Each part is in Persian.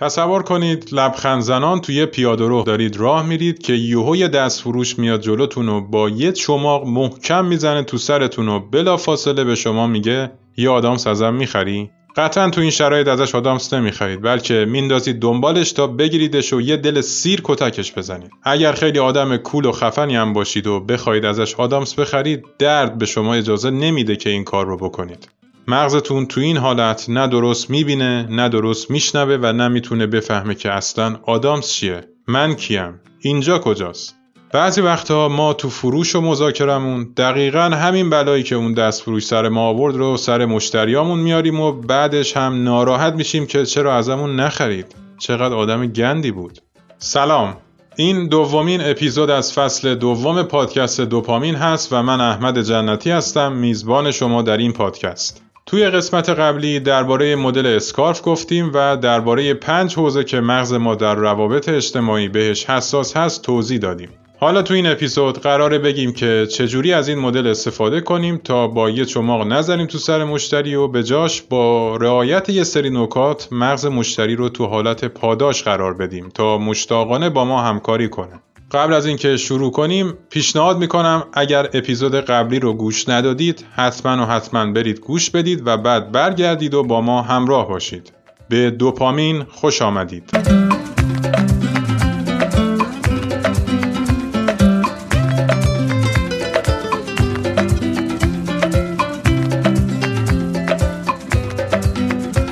تصور کنید لبخند زنان توی پیاده دارید راه میرید که یهو یه دست فروش میاد جلوتون و با یه چماق محکم می‌زنه تو سرتون و بلا فاصله به شما میگه یه آدامس ازم می‌خری؟ قطعا تو این شرایط ازش آدامس نمی‌خرید بلکه میندازید دنبالش تا بگیریدش و یه دل سیر کتکش بزنید. اگر خیلی آدم کول و خفنی هم باشید و بخواید ازش آدامس بخرید درد به شما اجازه نمیده که این کار رو بکنید. مغزتون تو این حالت نه درست می‌بینه نه درست میشنوه و نمی‌تونه بفهمه که اصلا آدامس چیه. من کیم؟ اینجا کجاست؟ بعضی وقتها ما تو فروش و مذاکرمون دقیقا همین بلایی که اون دست فروش سر ما آورد رو سر مشتریامون میاریم و بعدش هم ناراحت میشیم که چرا ازمون نخرید. چقدر آدم گندی بود. سلام. این دومین اپیزود از فصل دوم پادکست دوپامین هست و من احمد جنتی هستم. میزبان شما در این پادکست. توی قسمت قبلی درباره مدل اسکارف گفتیم و درباره پنج حوزه که مغز ما در روابط اجتماعی بهش حساس هست توضیح دادیم. حالا تو این اپیزود قراره بگیم که چجوری از این مدل استفاده کنیم تا با یه چماق نزنیم تو سر مشتری و به جاش با رعایت یه سری نکات مغز مشتری رو تو حالت پاداش قرار بدیم تا مشتاقانه با ما همکاری کنه. قبل از اینکه شروع کنیم پیشنهاد می‌کنم اگر اپیزود قبلی رو گوش ندادید حتما و حتما برید گوش بدید و بعد برگردید و با ما همراه باشید. به دوپامین خوش آمدید.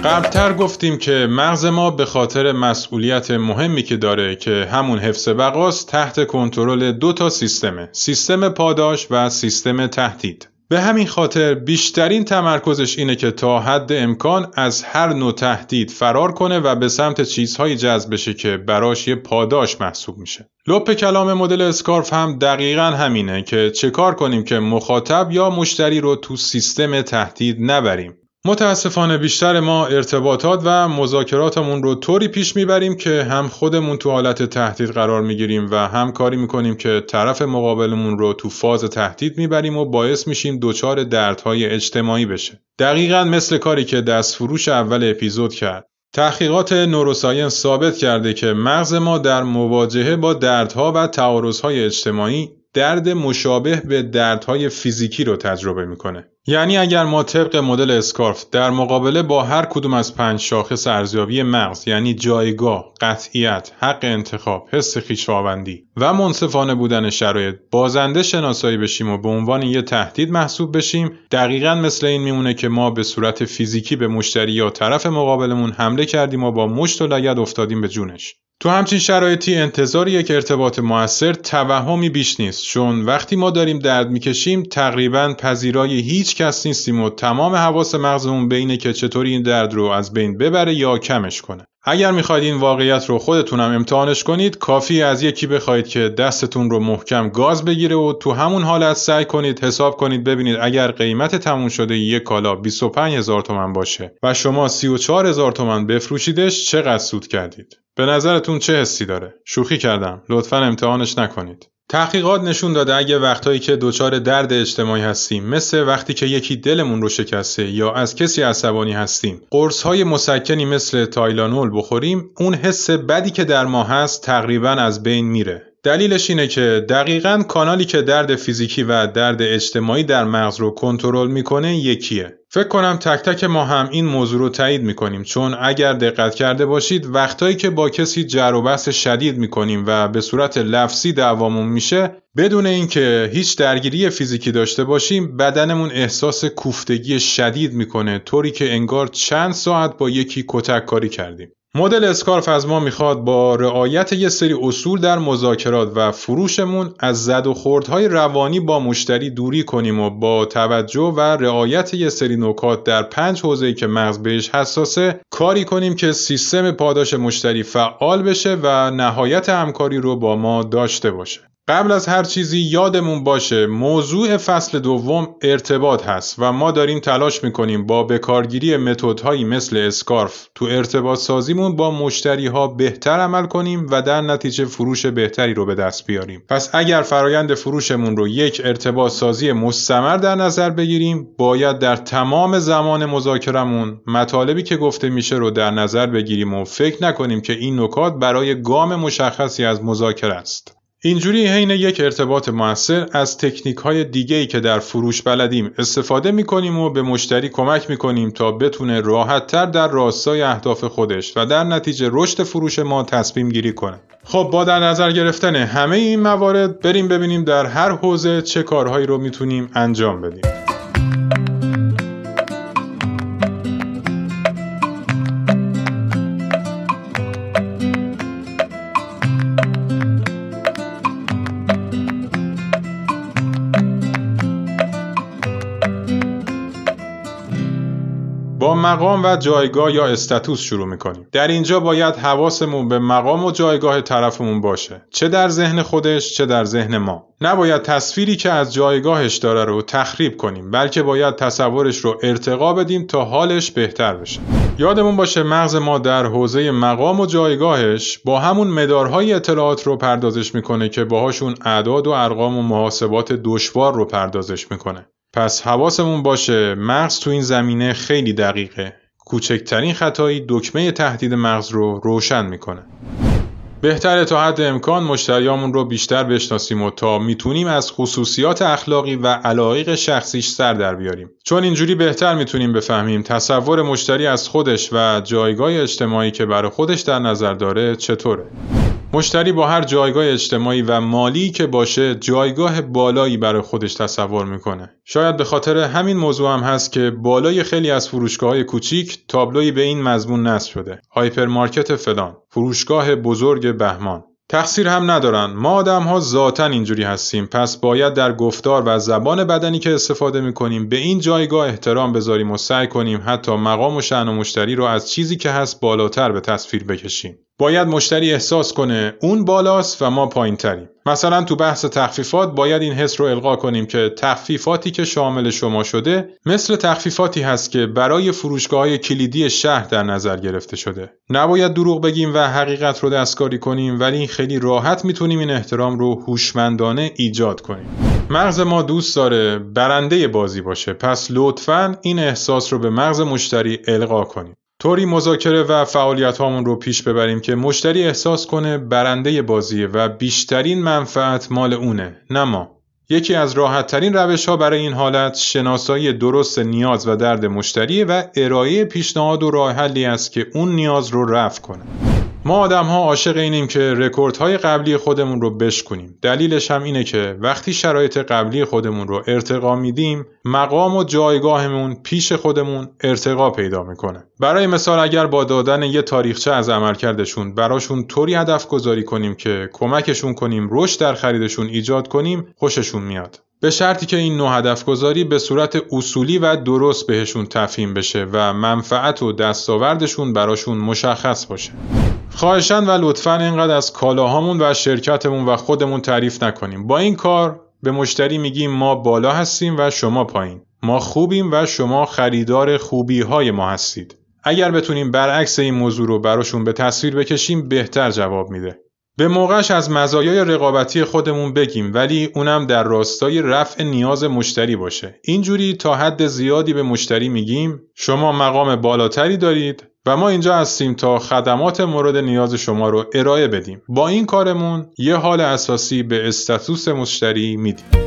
قبلتر گفتیم که مغز ما به خاطر مسئولیت مهمی که داره که همون حفظ بقاست تحت کنترل دو تا سیستمه سیستم پاداش و سیستم تهدید به همین خاطر بیشترین تمرکزش اینه که تا حد امکان از هر نوع تهدید فرار کنه و به سمت چیزهایی جذب بشه که براش یه پاداش محسوب میشه. لپ کلام مدل اسکارف هم دقیقا همینه که چه کار کنیم که مخاطب یا مشتری رو تو سیستم تهدید نبریم. متاسفانه بیشتر ما ارتباطات و مذاکراتمون رو طوری پیش می‌بریم که هم خودمون تو حالت تهدید قرار می‌گیریم و هم کاری می‌کنیم که طرف مقابلمون رو تو فاز تهدید می‌بریم و باعث میشیم دچار دردهای اجتماعی بشه. دقیقا مثل کاری که دست فروش اول اپیزود کرد. تحقیقات نوروساینس ثابت کرده که مغز ما در مواجهه با دردها و تعارضهای اجتماعی درد مشابه به دردهای فیزیکی رو تجربه می‌کنه. یعنی اگر ما طبق مدل اسکارف در مقابله با هر کدوم از پنج شاخص ارزیابی مغز یعنی جایگاه، قطعیت، حق انتخاب، حس خویشاوندی و منصفانه بودن شرایط بازنده شناسایی بشیم و به عنوان یه تهدید محسوب بشیم دقیقا مثل این میمونه که ما به صورت فیزیکی به مشتری یا طرف مقابلمون حمله کردیم و با مشت و لگد افتادیم به جونش. تو همچین شرایطی انتظار یک ارتباط موثر توهمی بیش نیست چون وقتی ما داریم درد می‌کشیم تقریبا پذیرای هیچ کس نیستیم و تمام حواس مغزمون بینه که چطوری این درد رو از بین ببره یا کمش کنه. اگر می‌خواید این واقعیت رو خودتونم امتحانش کنید کافی از یکی بخواید که دستتون رو محکم گاز بگیره و تو همون حالت سعی کنید حساب کنید ببینید اگر قیمت تموم شده یک کالا 25 هزار تومن باشه و شما 34 هزار تومن بفروشیدش چقدر سود کردید؟ به نظرتون چه حسی داره؟ شوخی کردم. لطفا امتحانش نکنید. تحقیقات نشون داده اگه وقتایی که دچار درد اجتماعی هستیم مثل وقتی که یکی دلمون رو شکسته یا از کسی عصبانی هستیم قرص های مسکنی مثل تایلانول بخوریم اون حس بدی که در ما هست تقریبا از بین میره. دلیلش اینه که دقیقا کانالی که درد فیزیکی و درد اجتماعی در مغز رو کنترل می‌کنه یکیه. فکر کنم تک تک ما هم این موضوع رو تایید می‌کنیم چون اگر دقت کرده باشید وقتایی که با کسی جر و بحث شدید می‌کنیم و به صورت لفظی دعوامون میشه بدون اینکه هیچ درگیری فیزیکی داشته باشیم بدنمون احساس کوفتگی شدید می‌کنه طوری که انگار چند ساعت با یکی کتک کاری کردیم. مدل اسکارف از ما می‌خواد با رعایت یه سری اصول در مذاکرات و فروشمون از زد و خوردهای روانی با مشتری دوری کنیم و با توجه و رعایت یه سری نکات در پنج حوزه‌ای که مغز بهش حساسه کاری کنیم که سیستم پاداش مشتری فعال بشه و نهایت همکاری رو با ما داشته باشه. قبل از هر چیزی یادمون باشه موضوع فصل دوم ارتباط هست و ما داریم تلاش می‌کنیم با بکارگیری متدهایی مثل اسکارف تو ارتباط سازیمون با مشتری ها بهتر عمل کنیم و در نتیجه فروش بهتری رو به دست بیاریم. پس اگر فرایند فروشمون رو یک ارتباط سازی مستمر در نظر بگیریم باید در تمام زمان مذاکرمون مطالبی که گفته میشه رو در نظر بگیریم و فکر نکنیم که این نکات برای گام مشخصی از مذاکره است. اینجوری حین یک ارتباط موثر از تکنیک های دیگه ای که در فروش بلدیم استفاده می‌کنیم و به مشتری کمک می‌کنیم تا بتونه راحت تر در راستای اهداف خودش و در نتیجه رشد فروش ما تصمیم گیری کنه. خب با در نظر گرفتن همه این موارد بریم ببینیم در هر حوزه چه کارهایی رو می‌تونیم انجام بدیم. مقام و جایگاه یا استاتوس شروع می‌کنیم. در اینجا باید حواسمون به مقام و جایگاه طرفمون باشه. چه در ذهن خودش چه در ذهن ما. نباید تصویری که از جایگاهش داره رو تخریب کنیم بلکه باید تصورش رو ارتقا بدیم تا حالش بهتر بشه. یادمون باشه مغز ما در حوزه مقام و جایگاهش با همون مدارهای اطلاعات رو پردازش می‌کنه که باهاشون اعداد و ارقام و محاسبات دشوار رو پردازش می‌کنه. پس حواسمون باشه مغز تو این زمینه خیلی دقیقه. کوچکترین خطایی دکمه تهدید مغز رو روشن می‌کنه. بهتره تا حد امکان مشتریامون رو بیشتر بشناسیم و تا می‌تونیم از خصوصیات اخلاقی و علایق شخصیش سر در بیاریم چون اینجوری بهتر می‌تونیم بفهمیم تصور مشتری از خودش و جایگاه اجتماعی که برای خودش در نظر داره چطوره مشتری با هر جایگاه اجتماعی و مالی که باشه جایگاه بالایی برای خودش تصور می‌کنه. شاید به خاطر همین موضوع هم هست که بالای خیلی از فروشگاه های کوچیک تابلوی به این مضمون نصب شده. هایپرمارکت فلان، فروشگاه بزرگ بهمان. تقصیر هم ندارن. ما آدم ها ذاتا اینجوری هستیم. پس باید در گفتار و زبان بدنی که استفاده می‌کنیم به این جایگاه احترام بذاریم و سعی کنیم حتی مقام و شعن و مشتری رو از چیزی که هست بالاتر به تصویر بکشیم. باید مشتری احساس کنه اون بالاست و ما پایین تریم. مثلا تو بحث تخفیفات باید این حس رو القا کنیم که تخفیفاتی که شامل شما شده مثل تخفیفاتی هست که برای فروشگاه های کلیدی شهر در نظر گرفته شده. نباید دروغ بگیم و حقیقت رو دستکاری کنیم ولی خیلی راحت می‌تونیم این احترام رو هوشمندانه ایجاد کنیم. مغز ما دوست داره برنده بازی باشه پس لطفا این احساس رو به مغز مشتری القا کنیم. طوری مذاکره و فعالیت هامون رو پیش ببریم که مشتری احساس کنه برنده بازیه و بیشترین منفعت مال اونه نه ما. یکی از راحت ترین روش ها برای این حالت شناسایی درست نیاز و درد مشتری و ارائه پیشنهاد و راه حلی است که اون نیاز رو رفع کنه. ما آدم ها عاشق اینیم که رکورد های قبلی خودمون رو بشکنیم. دلیلش هم اینه که وقتی شرایط قبلی خودمون رو ارتقا میدیم، مقام و جایگاهمون پیش خودمون ارتقا پیدا می‌کنه. برای مثال اگر با دادن یه تاریخچه از عملکردشون براشون طوری هدف گذاری کنیم که کمکشون کنیم رشد در خریدشون ایجاد کنیم، خوششون میاد. به شرطی که این نوع هدف گذاری به صورت اصولی و درست بهشون تفهیم بشه و منفعت و دستاوردشون براشون مشخص باشه. خواهشان و لطفا اینقدر از کالاهامون و شرکتمون و خودمون تعریف نکنیم. با این کار به مشتری میگیم ما بالا هستیم و شما پایین. ما خوبیم و شما خریدار خوبی های ما هستید. اگر بتونیم برعکس این موضوع رو براشون به تصویر بکشیم بهتر جواب میده. به موقعش از مزایای رقابتی خودمون بگیم ولی اونم در راستای رفع نیاز مشتری باشه. اینجوری تا حد زیادی به مشتری میگیم شما مقام بالاتری دارید و ما اینجا هستیم تا خدمات مورد نیاز شما رو ارائه بدیم. با این کارمون یه حال اساسی به استاتوس مشتری میدیم.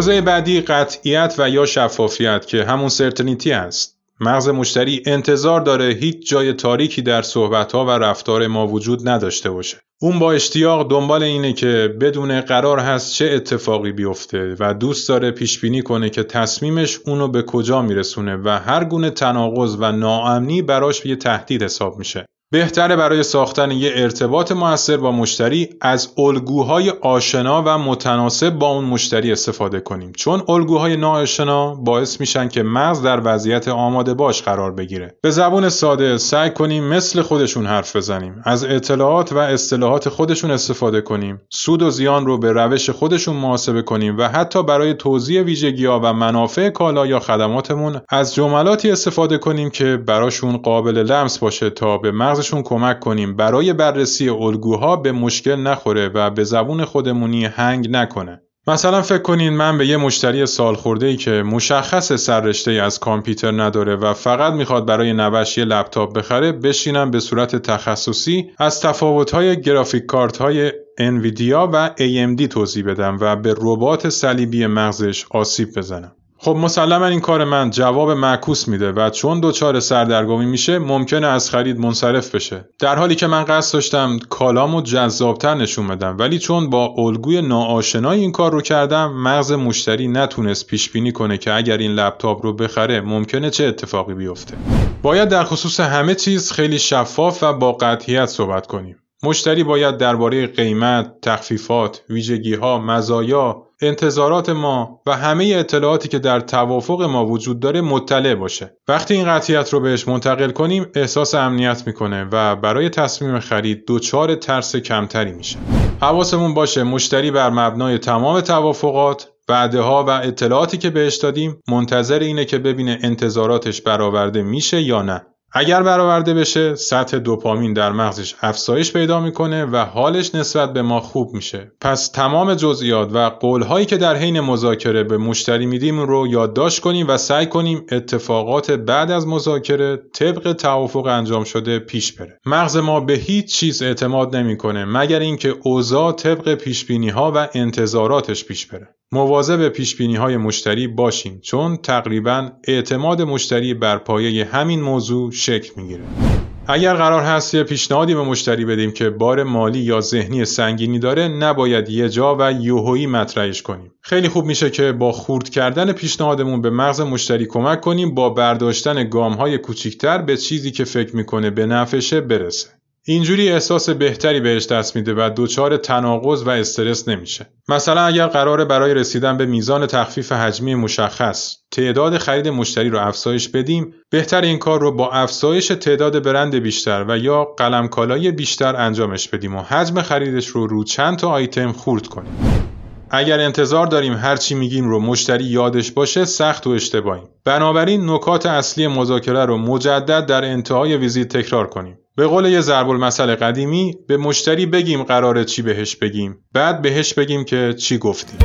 حوزه بعدی قطعیت و یا شفافیت که همون سرتنیتی است. مغز مشتری انتظار داره هیچ جای تاریکی در صحبتها و رفتار ما وجود نداشته باشه. اون با اشتیاق دنبال اینه که بدون قرار هست چه اتفاقی بیفته و دوست داره پیش بینی کنه که تصمیمش اونو به کجا میرسونه و هر گونه تناقض و ناامنی براش یه تهدید حساب میشه. بهتره برای ساختن یه ارتباط موثر با مشتری از الگوهای آشنا و متناسب با اون مشتری استفاده کنیم. چون الگوهای ناآشنا باعث میشن که مغز در وضعیت آماده باش قرار بگیره. به زبون ساده سعی کنیم مثل خودشون حرف بزنیم. از اطلاعات و اصطلاحات خودشون استفاده کنیم. سود و زیان رو به روش خودشون محاسبه کنیم و حتی برای توضیح ویژگی ها و منافع کالا یا خدماتمون از جملاتی استفاده کنیم که براشون قابل لمس باشه تا به مغزشون کمک کنیم برای بررسی الگوها به مشکل نخوره و به زبون خودمونی هنگ نکنه مثلا فکر کنین من به یه مشتری سال خورده ای که مشخص سررشته از کامپیوتر نداره و فقط می‌خواد برای نوش یه لپتاپ بخره بشینم به صورت تخصصی از تفاوت‌های گرافیک کارت های انویدیا و AMD توضیح بدم و به ربات صلیبی مغزش آسیب بزنم. خب مسلما این کار من جواب معکوس میده و چون دچار سردرگمی میشه ممکنه از خرید منصرف بشه. در حالی که من قصد داشتم کالامو جذابتر نشون بدم ولی چون با الگوی ناآشنایی این کار رو کردم مغز مشتری نتونست پیش بینی کنه که اگر این لپتاپ رو بخره ممکنه چه اتفاقی بیفته. باید در خصوص همه چیز خیلی شفاف و با قطعیت صحبت کنیم. مشتری باید درباره قیمت، تخفیفات، ویژگی‌ها، مزایا، انتظارات ما و همه اطلاعاتی که در توافق ما وجود داره مطلع باشه. وقتی این قطعیت رو بهش منتقل کنیم احساس امنیت می‌کنه و برای تصمیم خرید دچار ترس کمتری میشه. حواسمون باشه مشتری بر مبنای تمام توافقات وعده ها و اطلاعاتی که بهش دادیم منتظر اینه که ببینه انتظاراتش برآورده میشه یا نه. اگر برآورده بشه سطح دوپامین در مغزش افزایش پیدا می‌کنه و حالش نسبت به ما خوب میشه. پس تمام جزئیات و قولهایی که در حین مذاکره به مشتری میدیم رو یادداشت کنیم و سعی کنیم اتفاقات بعد از مذاکره طبق توافق انجام شده پیش بره. مغز ما به هیچ چیز اعتماد نمی‌کنه مگر اینکه اوضاع طبق پیش ها و انتظاراتش پیش بره. مواظب پیش بینی های مشتری باشیم چون تقریبا اعتماد مشتری بر پایه همین موضوع شکل می‌گیره. اگر قرار هست یه پیشنهادی به مشتری بدیم که بار مالی یا ذهنی سنگینی داره نباید یه جا و یوهویی مطرحش کنیم خیلی خوب میشه که با خورد کردن پیشنهادمون به مغز مشتری کمک کنیم با برداشتن گام های کوچیکتر به چیزی که فکر می‌کنه به نفشه برسه اینجوری احساس بهتری بهش دست میده و دچار تناقض و استرس نمیشه. مثلا اگر قراره برای رسیدن به میزان تخفیف حجمی مشخص تعداد خرید مشتری رو افزایش بدیم، بهتر این کار رو با افزایش تعداد برند بیشتر و یا قلم کالای بیشتر انجامش بدیم و حجم خریدش رو رو چند تا آیتم خورد کنیم. اگر انتظار داریم هرچی میگیم رو مشتری یادش باشه سخت و اشتباهیم. بنابراین نکات اصلی مذاکره رو مجدد در انتهای ویزیت تکرار کنیم. به قول یه ضرب المثل قدیمی به مشتری بگیم قراره چی بهش بگیم. بعد بهش بگیم که چی گفتیم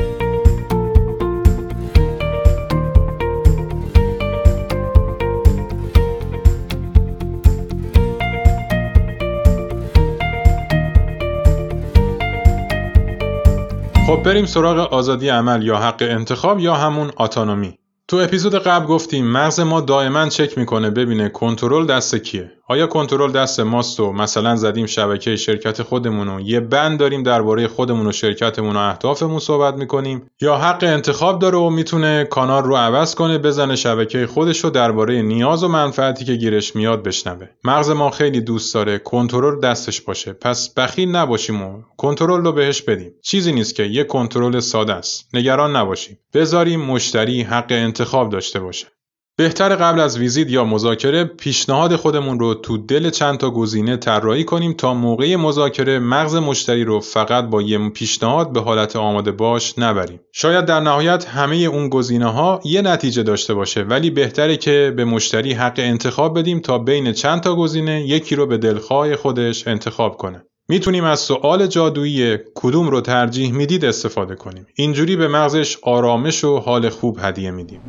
خب بریم سراغ آزادی عمل یا حق انتخاب یا همون اتونومی تو اپیزود قبل گفتیم مغز ما دائما چک می‌کنه ببینه کنترل دست کیه. آیا کنترل دست ماست و مثلا زدیم شبکه شرکت خودمون و یه بند داریم درباره خودمون و شرکتمون و اهدافمون صحبت می‌کنیم؟ یا حق انتخاب داره و می‌تونه کانال رو عوض کنه بزنه شبکه خودش رو درباره نیاز و منفعتی که گیرش میاد بشنوه؟ مغز ما خیلی دوست داره کنترل دستش باشه. پس بخیل نباشیم و کنترل رو بهش بدیم. چیزی نیست که یه کنترل ساده است. نگران نباشیم. بذاریم مشتری حق انتخاب داشته باشه. بهتر قبل از ویزیت یا مذاکره پیشنهاد خودمون رو تو دل چند تا گزینه طراحی کنیم تا موقع مذاکره مغز مشتری رو فقط با یه پیشنهاد به حالت آماده باش نبریم. شاید در نهایت همه اون گزینه ها یه نتیجه داشته باشه ولی بهتره که به مشتری حق انتخاب بدیم تا بین چند تا گزینه یکی رو به دلخواه خودش انتخاب کنه. می‌تونیم از سوال جادویی کدوم رو ترجیح می‌دید استفاده کنیم. اینجوری به مغزش آرامش و حال خوب هدیه میدیم.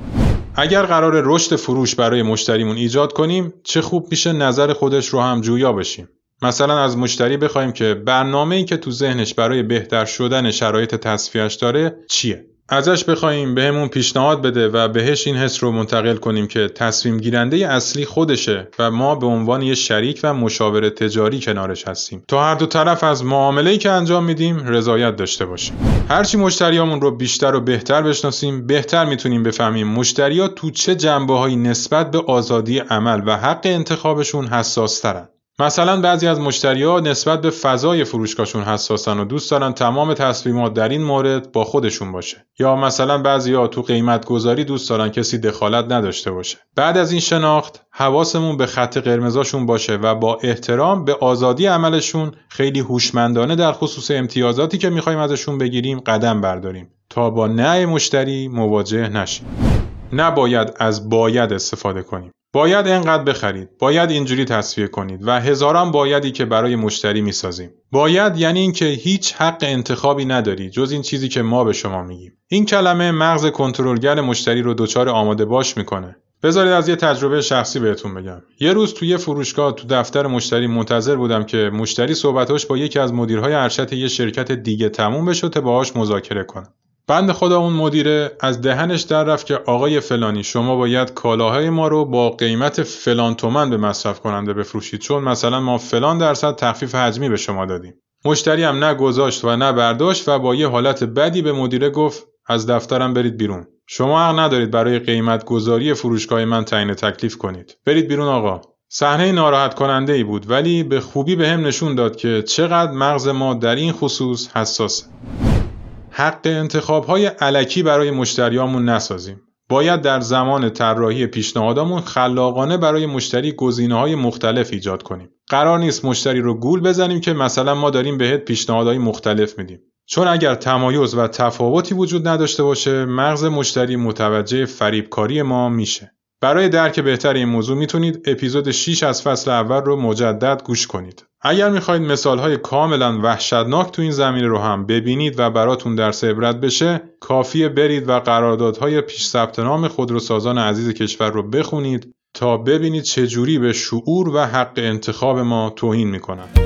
اگر قرار رشد فروش برای مشتریمون ایجاد کنیم چه خوب میشه نظر خودش رو هم جویا بشیم مثلا از مشتری بخوایم که برنامه ای که تو ذهنش برای بهتر شدن شرایط تصفیهش داره چیه ازش بخوایم بهمون پیشنهاد بده و بهش این حس رو منتقل کنیم که تصمیم گیرنده اصلی خودشه و ما به عنوان یه شریک و مشاور تجاری کنارش هستیم تا هر دو طرف از معامله‌ای که انجام میدیم رضایت داشته باشیم هرچی مشتریامون رو بیشتر و بهتر بشناسیم بهتر می‌تونیم بفهمیم مشتریا تو چه جنبه نسبت به آزادی عمل و حق انتخابشون حساس ترن. مثلا بعضی از مشتریها نسبت به فضای فروشگاهشون حساسن و دوست دارن تمام تصمیمات در این مورد با خودشون باشه. یا مثلا بعضیا تو قیمت گذاری دوست دارن کسی دخالت نداشته باشه. بعد از این شناخت حواسمون به خط قرمزاشون باشه و با احترام به آزادی عملشون خیلی هوشمندانه در خصوص امتیازاتی که می‌خوایم ازشون بگیریم قدم برداریم. تا با نه مشتری مواجه نشیم. نباید از باید استفاده کنیم. باید انقدر بخرید. باید اینجوری تصفیه کنید و هزاران بایدی که برای مشتری می‌سازیم. باید یعنی اینکه هیچ حق انتخابی نداری جز این چیزی که ما به شما میگیم. این کلمه مغز کنترلگر مشتری رو دچار آماده باش می‌کنه. بذارید از یه تجربه شخصی بهتون بگم. یه روز توی فروشگاه تو دفتر مشتری منتظر بودم که مشتری صحبتاش با یکی از مدیرهای ارشد یه شرکت دیگه تموم بشه تا باهاش مذاکره کنم. بند خدا اون مدیره از دهنش در رفت که آقای فلانی شما باید کالاهای ما رو با قیمت فلان تومن به مصرف کننده بفروشید. چون مثلا ما فلان درصد تخفیف حجمی به شما دادیم. مشتری هم نه و نه برداشت و با یه حالت بدی به مدیره گفت از دفترم برید بیرون. شما حق ندارید برای قیمت گذاری فروشگاه من تعیین تکلیف کنید. برید بیرون آقا. صحنه ناراحت کننده ای بود ولی به خوبی به هم نشون داد که چقدر مغز ما در این خصوص حساسه. حق انتخاب های علکی برای مشتریامون نسازیم. باید در زمان طراحی پیشنهادامون خلاقانه برای مشتری گزینه های مختلف ایجاد کنیم. قرار نیست مشتری رو گول بزنیم که مثلا ما داریم بهت پیشنهادهای مختلف میدیم. چون اگر تمایز و تفاوتی وجود نداشته باشه مغز مشتری متوجه فریبکاری ما میشه. برای درک بهتر این موضوع می‌تونید اپیزود 6 از فصل اول رو مجدد گوش کنید. اگر می‌خواید مثالهای کاملا وحشتناک تو این زمینه رو هم ببینید و براتون درس عبرت بشه کافیه برید و قراردادهای پیش ثبت نام خودروسازان عزیز کشور رو بخونید تا ببینید چجوری به شعور و حق انتخاب ما توهین می‌کنن.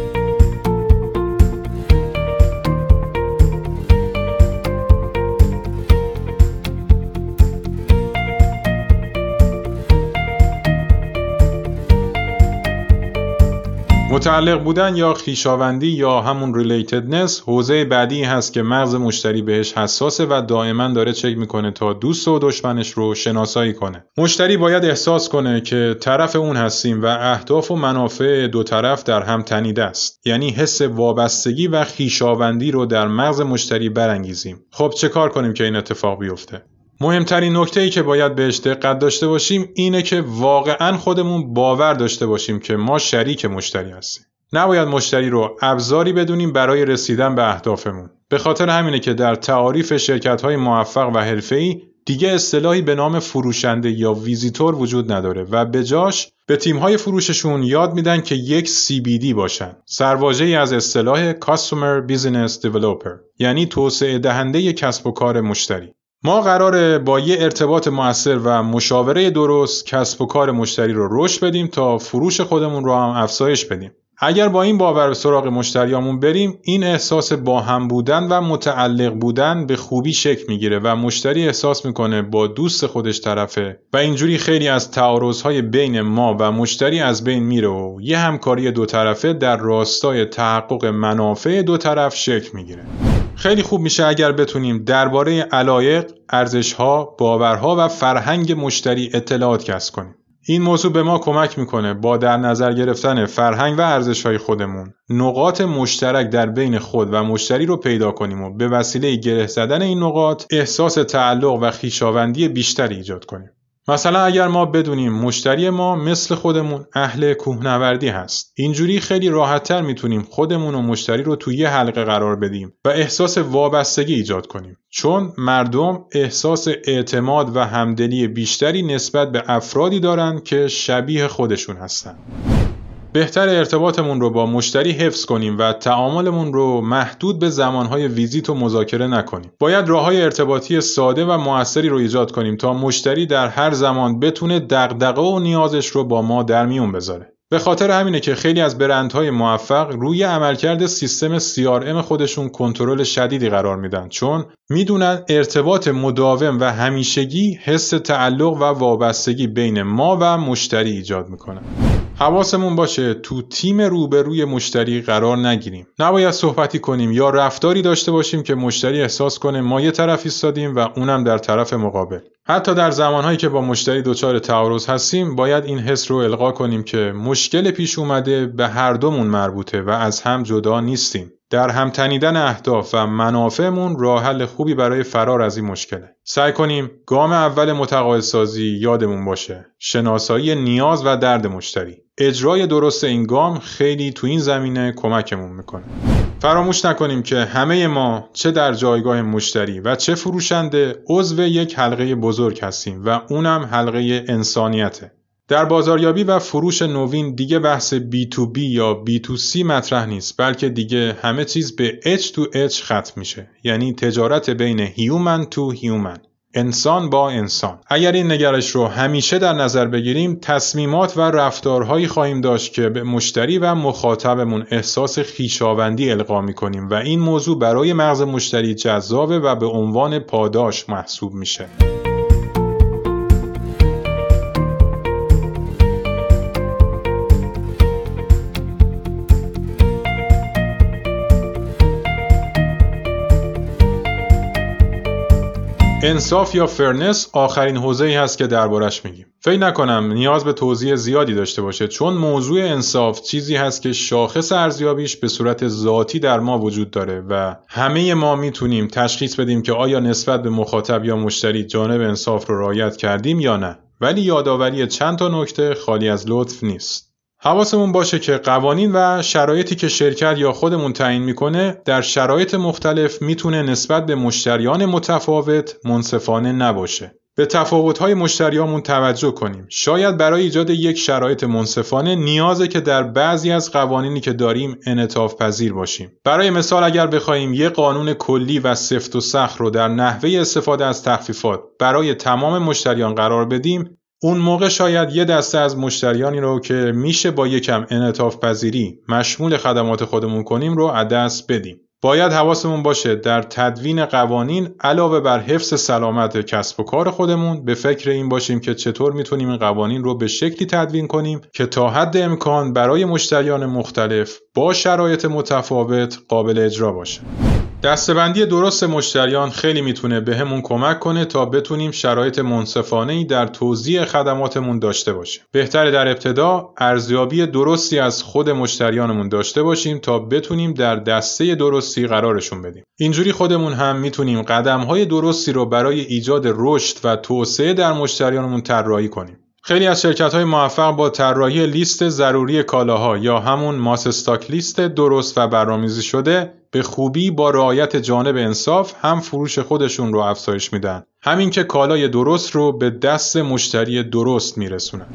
متعلق بودن یا خیشاوندی یا همون ریلیتدنس حوزه بعدی هست که مغز مشتری بهش حساسه و دائما داره چک می‌کنه تا دوست و دشمنش رو شناسایی کنه. مشتری باید احساس کنه که طرف اون هستیم و اهداف و منافع دو طرف در هم تنیده است. یعنی حس وابستگی و خیشاوندی رو در مغز مشتری برانگیزیم. خب چه کار کنیم که این اتفاق بیفته؟ مهمترین نکته ای که باید بهش دقت داشته باشیم اینه که واقعا خودمون باور داشته باشیم که ما شریک مشتری هستیم. نباید مشتری رو ابزاری بدونیم برای رسیدن به اهدافمون. به خاطر همینه که در تعاریف شرکت های موفق و حرفه‌ای دیگه اصطلاحی به نام فروشنده یا ویزیتور وجود نداره و به جاش به تیم‌های فروششون یاد میدن که یک CBD باشن. سرواژه ای از اصطلاح Customer Business Developer یعنی توسعه دهنده کسب و کار مشتری. ما قراره با یه ارتباط موثر و مشاوره درست کسب و کار مشتری رو رشد بدیم تا فروش خودمون رو هم افزایش بدیم. اگر با این باور به سراغ مشتریامون بریم این احساس با هم بودن و متعلق بودن به خوبی شکل می‌گیره و مشتری احساس می‌کنه با دوست خودش طرفه و اینجوری خیلی از تعارضهای بین ما و مشتری از بین میره و یه همکاری دو طرفه در راستای تحقق منافع دو طرف شکل می‌گیره خیلی خوب میشه اگر بتونیم درباره علایق، ارزشها، باورها و فرهنگ مشتری اطلاعات کسب کنیم. این موضوع به ما کمک می‌کنه با در نظر گرفتن فرهنگ و ارزشهای خودمون نقاط مشترک در بین خود و مشتری رو پیدا کنیم و به وسیله گره زدن این نقاط احساس تعلق و خیشاوندی بیشتری ایجاد کنیم. مثلا اگر ما بدونیم مشتری ما مثل خودمون اهل کوهنوردی هست اینجوری خیلی راحتتر می‌تونیم خودمون و مشتری رو توی یه حلقه قرار بدیم و احساس وابستگی ایجاد کنیم. چون مردم احساس اعتماد و همدلی بیشتری نسبت به افرادی دارن که شبیه خودشون هستن. بهتر ارتباطمون رو با مشتری حفظ کنیم و تعاملمون رو محدود به زمانهای ویزیت و مذاکره نکنیم. باید راه های ارتباطی ساده و موثری رو ایجاد کنیم تا مشتری در هر زمان بتونه دغدغه و نیازش رو با ما در میون بذاره. به خاطر همینه که خیلی از برندهای موفق روی عملکرد سیستم CRM خودشون کنترل شدیدی قرار میدن چون می‌دونن ارتباط مداوم و همیشگی حس تعلق و وابستگی بین ما و مشتری ایجاد می‌کنن. حواسمون باشه تو تیم روبروی مشتری قرار نگیریم. نباید صحبتی کنیم یا رفتاری داشته باشیم که مشتری احساس کنه ما یه طرف ایستادیم و اونم در طرف مقابل. حتی در زمانهایی که با مشتری دچار تعارض هستیم باید این حس رو القا کنیم که مشکل پیش اومده به هر دومون مربوطه و از هم جدا نیستیم. در هم تنیدن اهداف و منافعمون راه حل خوبی برای فرار از این مشکله. سعی کنیم گام اول متقاعدسازی یادمون باشه. شناسایی نیاز و درد مشتری. اجرای درست این گام خیلی تو این زمینه کمکمون می‌کنه. فراموش نکنیم که همه ما چه در جایگاه مشتری و چه فروشنده عضو یک حلقه بزرگ هستیم و اونم حلقه انسانیته. در بازاریابی و فروش نوین دیگه بحث B2B یا B2C مطرح نیست بلکه دیگه همه چیز به H to H ختم میشه. یعنی تجارت بین human to human انسان با انسان. اگر این نگرش رو همیشه در نظر بگیریم تصمیمات و رفتارهایی خواهیم داشت که به مشتری و مخاطبمون احساس خویشاوندی القا می‌کنیم و این موضوع برای مغز مشتری جذابه و به عنوان پاداش محسوب میشه. انصاف یا fairness آخرین حوزه ای هست که دربارش میگیم. فکر نکنم نیاز به توضیح زیادی داشته باشه چون موضوع انصاف چیزی هست که شاخص ارزیابیش به صورت ذاتی در ما وجود داره و همه ما می‌تونیم تشخیص بدیم که آیا نسبت به مخاطب یا مشتری جانب انصاف رو رعایت کردیم یا نه. ولی یادآوری چند تا نکته خالی از لطف نیست. حواسمون باشه که قوانین و شرایطی که شرکت یا خودمون تعیین می‌کنه در شرایط مختلف می‌تونه نسبت به مشتریان متفاوت منصفانه نباشه. به تفاوت‌های مشتریامون توجه کنیم. شاید برای ایجاد یک شرایط منصفانه نیازه که در بعضی از قوانینی که داریم انعطاف پذیر باشیم. برای مثال اگر بخوایم یک قانون کلی و سفت و سخت رو در نحوه استفاده از تخفیفات برای تمام مشتریان قرار بدیم، اون موقع شاید یه دسته از مشتریانی رو که میشه با یکم انعطاف پذیری مشمول خدمات خودمون کنیم رو عدس بدیم. باید حواسمون باشه در تدوین قوانین علاوه بر حفظ سلامت کسب و کار خودمون به فکر این باشیم که چطور می‌تونیم این قوانین رو به شکلی تدوین کنیم که تا حد امکان برای مشتریان مختلف با شرایط متفاوت قابل اجرا باشه. دستبندی درست مشتریان خیلی می‌تونه بهمون کمک کنه تا بتونیم شرایط منصفانه ای در توزیع خدماتمون داشته باشیم. بهتره در ابتدا ارزیابی درستی از خود مشتریانمون داشته باشیم تا بتونیم در دسته درستی قرارشون بدیم. اینجوری خودمون هم می‌تونیم قدمهای درستی رو برای ایجاد رشد و توسعه در مشتریانمون طراحی کنیم. خیلی از شرکت های موفق با طراحی لیست ضروری کالاها یا همون ماس استاک لیست درست و برنامه‌ریزی شده به خوبی با رعایت جانب انصاف هم فروش خودشون رو افزایش میدن. همین که کالای درست رو به دست مشتری درست میرسونن.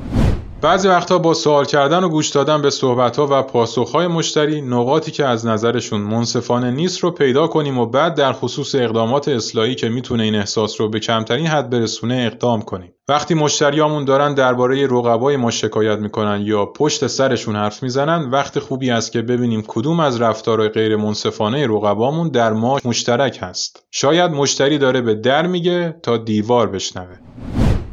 بعضی وقتها با سوال کردن و گوش دادن به صحبتها و پاسخهای مشتری نقاطی که از نظرشون منصفانه نیست رو پیدا کنیم و بعد در خصوص اقدامات اصلاحی که می‌تونه این احساس رو به کمترین حد برسونه اقدام کنیم. وقتی مشتریامون دارن درباره رقبای ما شکایت می‌کنن یا پشت سرشون حرف می‌زنن وقت خوبی است که ببینیم کدوم از رفتارهای غیر منصفانه رقبامون در ما مشترک هست. شاید مشتری داره به در میگه تا دیوار بشنوه.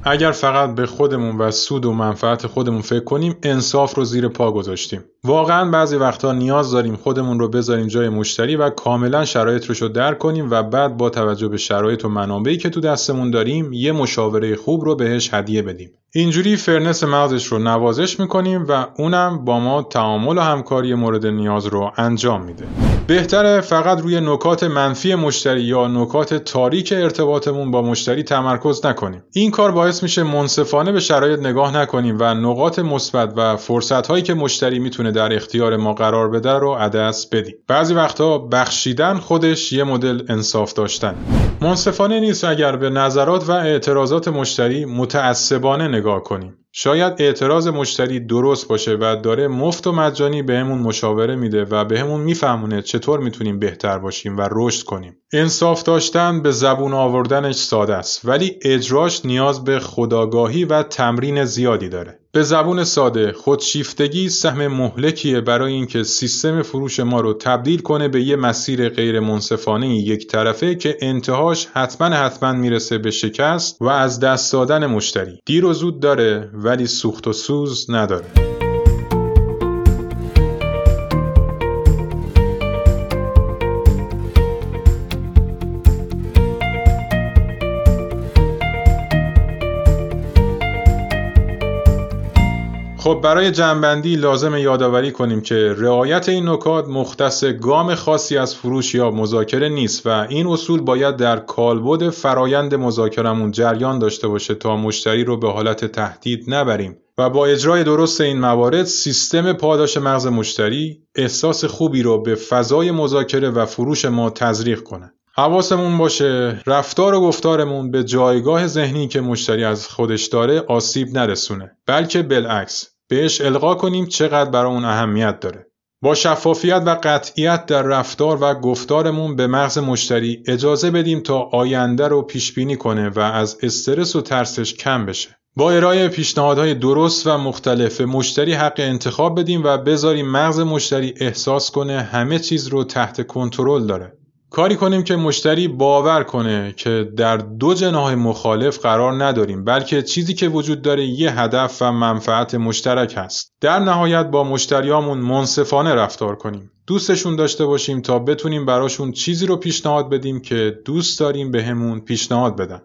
اگر فقط به خودمون و سود و منفعت خودمون فکر کنیم انصاف رو زیر پا گذاشتیم. واقعا بعضی وقتا نیاز داریم خودمون رو بذاریم جای مشتری و کاملا شرایط رو درک کنیم و بعد با توجه به شرایط و منابعی که تو دستمون داریم یه مشاوره خوب رو بهش هدیه بدیم. اینجوری fairness مغزش رو نوازش می‌کنیم و اونم با ما تعامل و همکاری مورد نیاز رو انجام میده. بهتره فقط روی نکات منفی مشتری یا نکات تاریک ارتباطمون با مشتری تمرکز نکنیم. این کار باعث میشه منصفانه به شرایط نگاه نکنیم و نقاط مثبت و فرصت هایی که مشتری می‌تونه در اختیار ما قرار بده رو از دست بدیم. بعضی وقتا بخشیدن خودش یه مدل انصاف داشتن. منصفانه نیست اگر به نظرات و اعتراضات مشتری متعصبانه نگاه کنیم. شاید اعتراض مشتری درست باشه و داره مفت و مجانی بهمون مشاوره میده و بهمون میفهمونه چطور می‌تونیم بهتر باشیم و رشد کنیم. انصاف داشتن به زبون آوردنش ساده است ولی اجراش نیاز به خداگاهی و تمرین زیادی داره. به زبون ساده خودشیفتگی سهم مهلکیه برای اینکه سیستم فروش ما رو تبدیل کنه به یه مسیر غیر منصفانه یک طرفه که انتهاش حتما حتما می‌رسه به شکست و از دست دادن مشتری. دیر و زود داره ولی سوخت و سوز نداره. خب برای جنبندی لازم یادآوری کنیم که رعایت این نکات مختص گام خاصی از فروش یا مذاکره نیست و این اصول باید در کالبد فرایند مذاکرمون جریان داشته باشه تا مشتری رو به حالت تهدید نبریم و با اجرای درست این موارد سیستم پاداش مغز مشتری احساس خوبی رو به فضای مذاکره و فروش ما تزریق کنه. حواسمون باشه رفتار و گفتارمون به جایگاه ذهنی که مشتری از خودش داره آسیب نرسونه بلکه بالعکس بهش القا کنیم چقدر برای اون اهمیت داره. با شفافیت و قطعیت در رفتار و گفتارمون به مغز مشتری اجازه بدیم تا آینده رو پیش بینی کنه و از استرس و ترسش کم بشه. با ارائه پیشنهادهای درست و مختلف مشتری حق انتخاب بدیم و بذاریم مغز مشتری احساس کنه همه چیز رو تحت کنترل داره. کاری کنیم که مشتری باور کنه که در دو جناح مخالف قرار نداریم بلکه چیزی که وجود داره یه هدف و منفعت مشترک هست. در نهایت با مشتریامون منصفانه رفتار کنیم. دوستشون داشته باشیم تا بتونیم براشون چیزی رو پیشنهاد بدیم که دوست داریم بهمون به پیشنهاد بدن.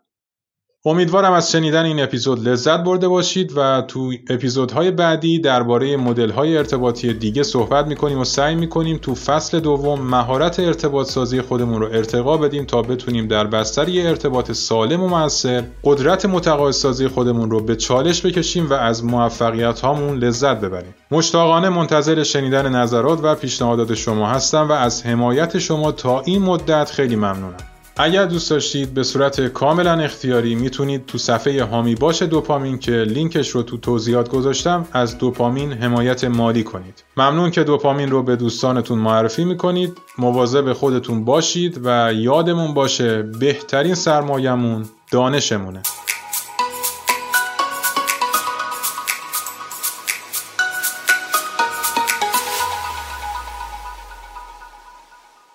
امیدوارم از شنیدن این اپیزود لذت برده باشید و تو اپیزودهای بعدی درباره مدل‌های ارتباطی دیگه صحبت می‌کنیم و سعی می‌کنیم تو فصل دوم مهارت ارتباط سازی خودمون رو ارتقا بدیم تا بتونیم در بستر یه ارتباط سالم و موثر قدرت متقاعد سازی خودمون رو به چالش بکشیم و از موفقیت هامون لذت ببریم. مشتاقانه منتظر شنیدن نظرات و پیشنهادات شما هستم و از حمایت شما تا این مدت خیلی ممنونم. اگر دوست داشتید به صورت کاملا اختیاری می‌تونید تو صفحه هامی باش دوپامین که لینکش رو تو توضیحات گذاشتم از دوپامین حمایت مالی کنید. ممنون که دوپامین رو به دوستانتون معرفی می‌کنید. مواظب خودتون باشید و یادمون باشه بهترین سرمایهمون دانشمونه.